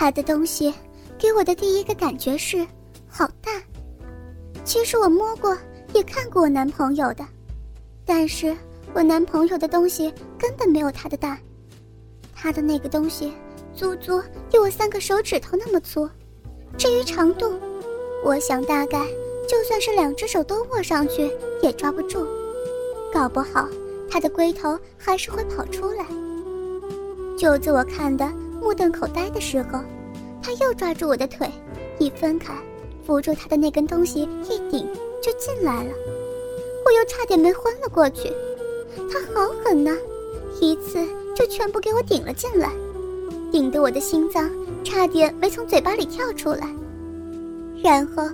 他的东西给我的第一个感觉是好大。其实我摸过，也看过我男朋友的，但是我男朋友的东西根本没有他的大。他的那个东西，足足有我三个手指头那么粗。至于长度，我想大概就算是两只手都握上去也抓不住，搞不好他的龟头还是会跑出来。就在我看的目瞪口呆的时候，他又抓住我的腿，一分开，扶住他的那根东西一顶就进来了，我又差点没昏了过去。他好狠呐，一次就全部给我顶了进来，顶得我的心脏。差点没从嘴巴里跳出来，然后，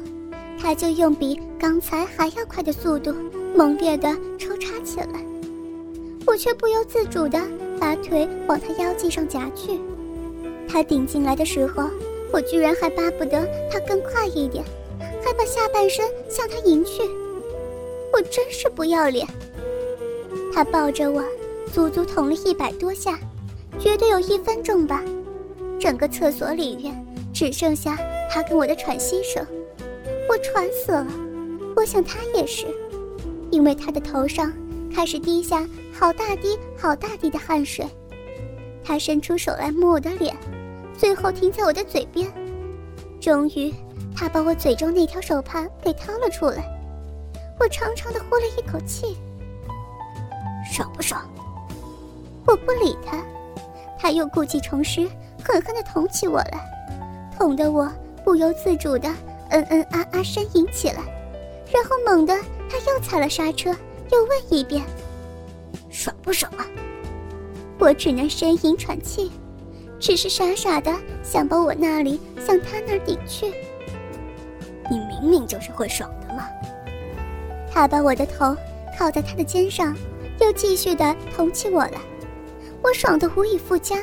他就用比刚才还要快的速度猛烈的抽插起来，我却不由自主的把腿往他腰际上夹去。他顶进来的时候，我居然还巴不得他更快一点，还把下半身向他迎去。我真是不要脸！他抱着我，足足捅了一百多下，绝对有一分钟吧。整个厕所里面只剩下他跟我的喘息声，我喘死了。我想他也是，因为他的头上开始滴下好大滴好大滴的汗水。他伸出手来摸我的脸，最后停在我的嘴边。终于，他把我嘴中那条手帕给掏了出来。我长长的呼了一口气，爽不爽？我不理他，他又故技重施。狠狠的捅起我来，捅得我不由自主的嗯嗯啊啊呻吟起来，然后猛地他又踩了刹车，又问一遍：“爽不爽啊？”我只能呻吟喘气，只是傻傻的想把我那里向他那儿顶去。你明明就是会爽的嘛！他把我的头靠在他的肩上，又继续的捅起我来，我爽得无以复加。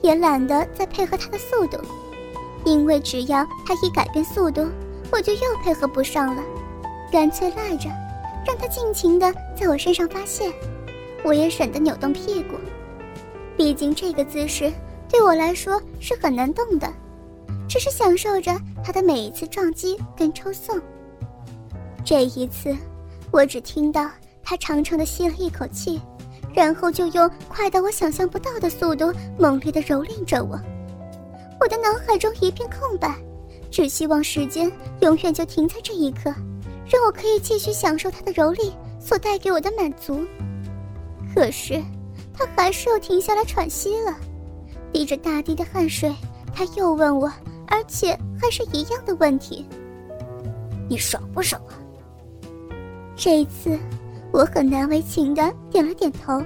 也懒得再配合他的速度，因为只要他一改变速度，我就又配合不上了。干脆赖着，让他尽情的在我身上发泄，我也省得扭动屁股。毕竟这个姿势对我来说是很难动的，只是享受着他的每一次撞击跟抽送。这一次，我只听到他长长的吸了一口气。然后就用快到我想象不到的速度猛烈的蹂躏着我，我的脑海中一片空白，只希望时间永远就停在这一刻，让我可以继续享受他的蹂躏所带给我的满足。可是，他还是又停下来喘息了，滴着大滴的汗水，他又问我，而且还是一样的问题：“你爽不爽啊？”这一次。我很难为情的点了点头，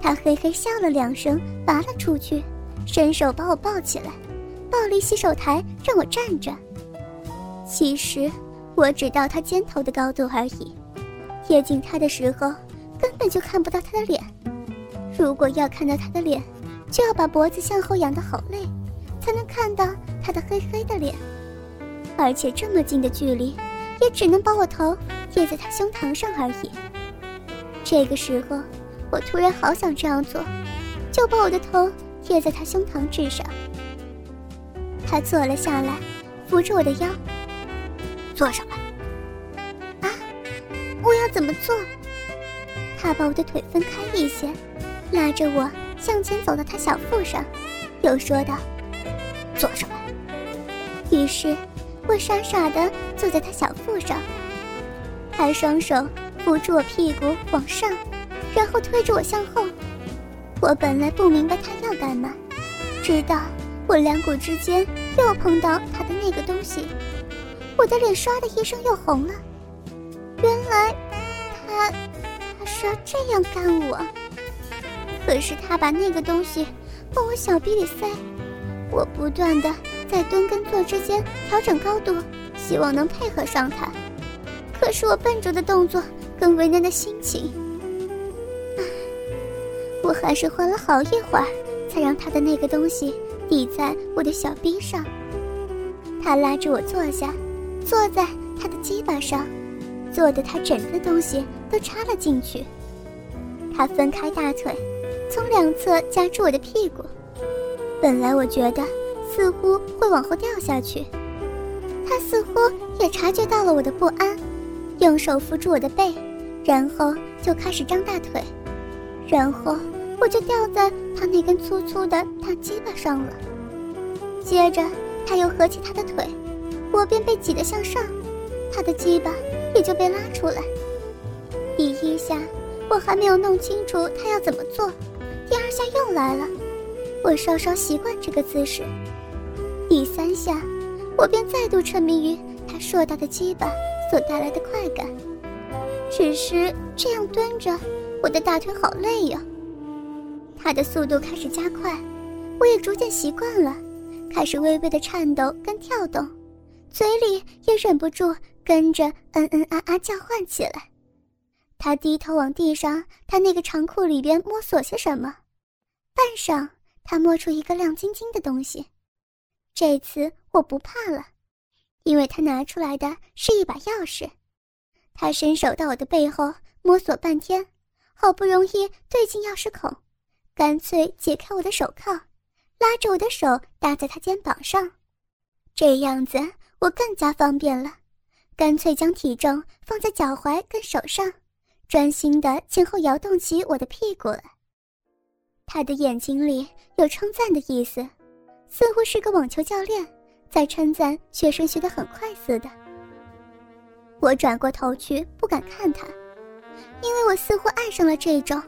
他嘿嘿笑了两声，拔了出去，伸手把我抱起来，抱离洗手台，让我站着。其实我只到他肩头的高度而已，贴近他的时候根本就看不到他的脸。如果要看到他的脸，就要把脖子向后仰的好累，才能看到他的黑黑的脸，而且这么近的距离，也只能把我头贴在他胸膛上而已。这个时候，我突然好想这样做，就把我的头贴在他胸膛之上。他坐了下来，扶着我的腰，坐上来。啊，我要怎么做？他把我的腿分开一些，拉着我向前走到他小腹上，又说道：“坐上来。”于是，我傻傻的坐在他小腹上，他双手。扶住我屁股往上，然后推着我向后。我本来不明白他要干嘛，直到我两股之间又碰到他的那个东西，我的脸唰的一声又红了。原来他他是要这样干我。可是他把那个东西往我小臂里塞，我不断的在蹲跟坐之间调整高度，希望能配合上他。可是我笨拙的动作。更为难的心情，我还是花了好一会儿，才让他的那个东西抵在我的小臂上。他拉着我坐下，坐在他的鸡巴上，坐的他整个东西都插了进去。他分开大腿，从两侧夹住我的屁股。本来我觉得似乎会往后掉下去。他似乎也察觉到了我的不安，用手扶住我的背，然后就开始张大腿，然后我就掉在他那根粗粗的大鸡巴上了。接着他又合起他的腿，我便被挤得向上，他的鸡巴也就被拉出来。第一下我还没有弄清楚他要怎么做，第二下又来了，我稍稍习惯这个姿势。第三下。我便再度沉迷于他硕大的鸡巴所带来的快感，只是这样蹲着，我的大腿好累呀。他的速度开始加快，我也逐渐习惯了，开始微微的颤抖跟跳动，嘴里也忍不住跟着嗯嗯啊啊叫唤起来。他低头往地上他那个长裤里边摸索些什么，半晌，他摸出一个亮晶晶的东西。这次我不怕了，因为他拿出来的是一把钥匙。他伸手到我的背后摸索半天，好不容易对进钥匙孔，干脆解开我的手铐，拉着我的手搭在他肩膀上。这样子我更加方便了，干脆将体重放在脚踝跟手上，专心的前后摇动起我的屁股来。他的眼睛里有称赞的意思。似乎是个网球教练，在称赞学生学得很快似的。我转过头去，不敢看他，因为我似乎爱上了这种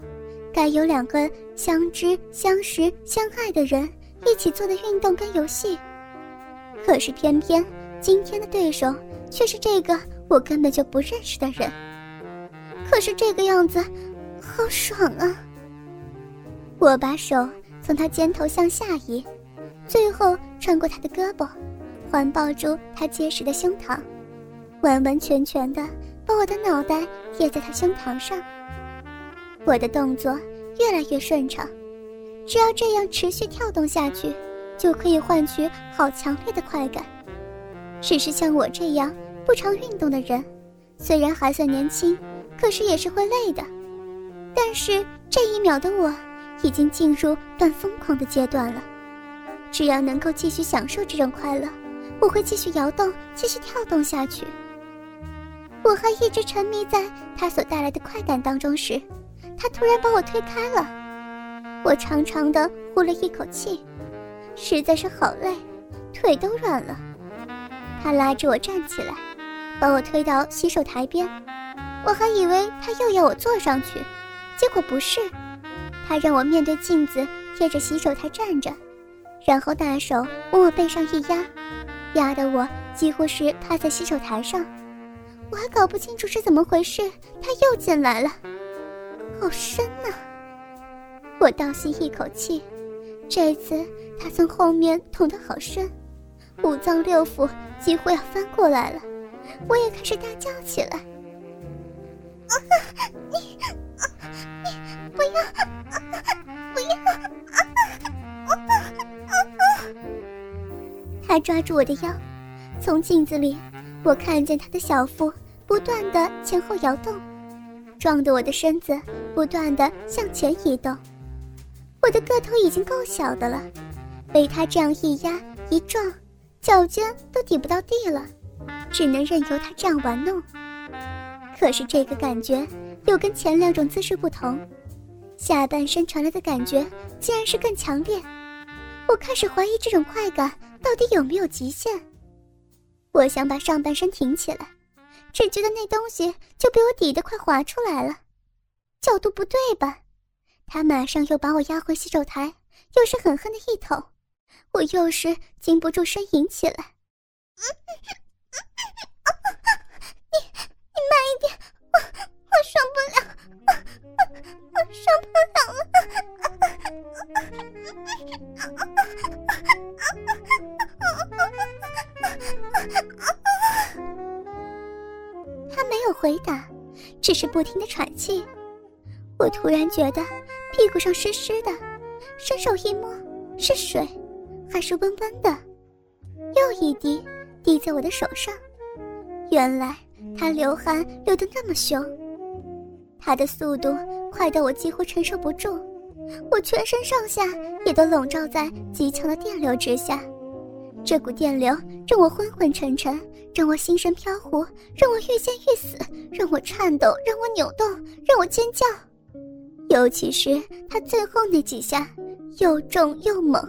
该有两个相知、相识、相爱的人一起做的运动跟游戏。可是偏偏今天的对手却是这个我根本就不认识的人。可是这个样子，好爽啊！我把手从他肩头向下移。最后穿过他的胳膊，环抱住他结实的胸膛，完完全全的把我的脑袋贴在他胸膛上。我的动作越来越顺畅，只要这样持续跳动下去，就可以换取好强烈的快感。只是像我这样不常运动的人，虽然还算年轻，可是也是会累的。但是这一秒的我，已经进入半疯狂的阶段了。只要能够继续享受这种快乐，我会继续摇动，继续跳动下去。我还一直沉迷在他所带来的快感当中时，他突然把我推开了。我长长的呼了一口气，实在是好累，腿都软了。他拉着我站起来，把我推到洗手台边。我还以为他又要我坐上去，结果不是，他让我面对镜子，贴着洗手台站着。然后大手往我背上一压，压得我几乎是趴在洗手台上。我还搞不清楚是怎么回事，他又进来了，好深呐！我倒吸一口气，这次他从后面捅得好深，五脏六腑几乎要翻过来了。我也开始大叫起来：“你，你不要，不要！”他抓住我的腰，从镜子里，我看见他的小腹不断的前后摇动，撞得我的身子不断的向前移动。我的个头已经够小的了，被他这样一压一撞，脚尖都抵不到地了，只能任由他这样玩弄。可是这个感觉又跟前两种姿势不同，下半身传来的感觉竟然是更强烈。我开始怀疑这种快感到底有没有极限。我想把上半身挺起来，只觉得那东西就被我抵得快滑出来了，角度不对吧？他马上又把我压回洗手台，又是狠狠的一捅，我又是禁不住呻吟起来。一点，我我受不了，我我受不了了。他没有回答，只是不停的喘气。我突然觉得屁股上湿湿的，伸手一摸，是水，还是温温的。又一滴滴在我的手上，原来他流汗流得那么凶。他的速度快到我几乎承受不住，我全身上下也都笼罩在极强的电流之下。这股电流让我昏昏沉沉，让我心神飘忽，让我欲仙欲死，让我颤抖，让我扭动，让我尖叫。尤其是他最后那几下，又重又猛，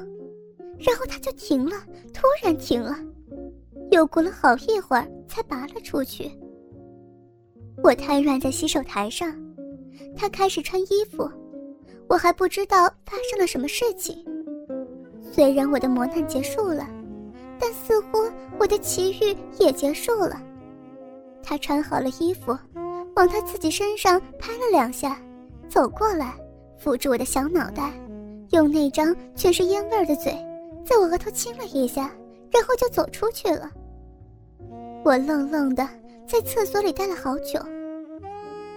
然后他就停了，突然停了，又过了好一会儿才拔了出去。我瘫软在洗手台上，他开始穿衣服，我还不知道发生了什么事情。虽然我的磨难结束了。但似乎我的奇遇也结束了。他穿好了衣服，往他自己身上拍了两下，走过来，扶住我的小脑袋，用那张全是烟味的嘴，在我额头亲了一下，然后就走出去了。我愣愣的在厕所里待了好久。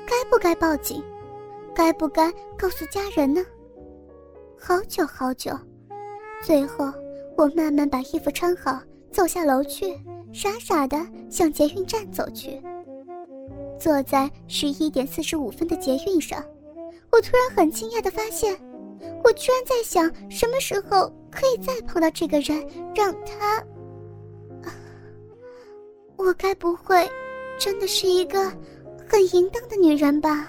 该不该报警？该不该告诉家人呢？好久好久，最后。我慢慢把衣服穿好，走下楼去，傻傻的向捷运站走去。坐在十一点四十五分的捷运上，我突然很惊讶的发现，我居然在想什么时候可以再碰到这个人，让他……我该不会真的是一个很淫荡的女人吧？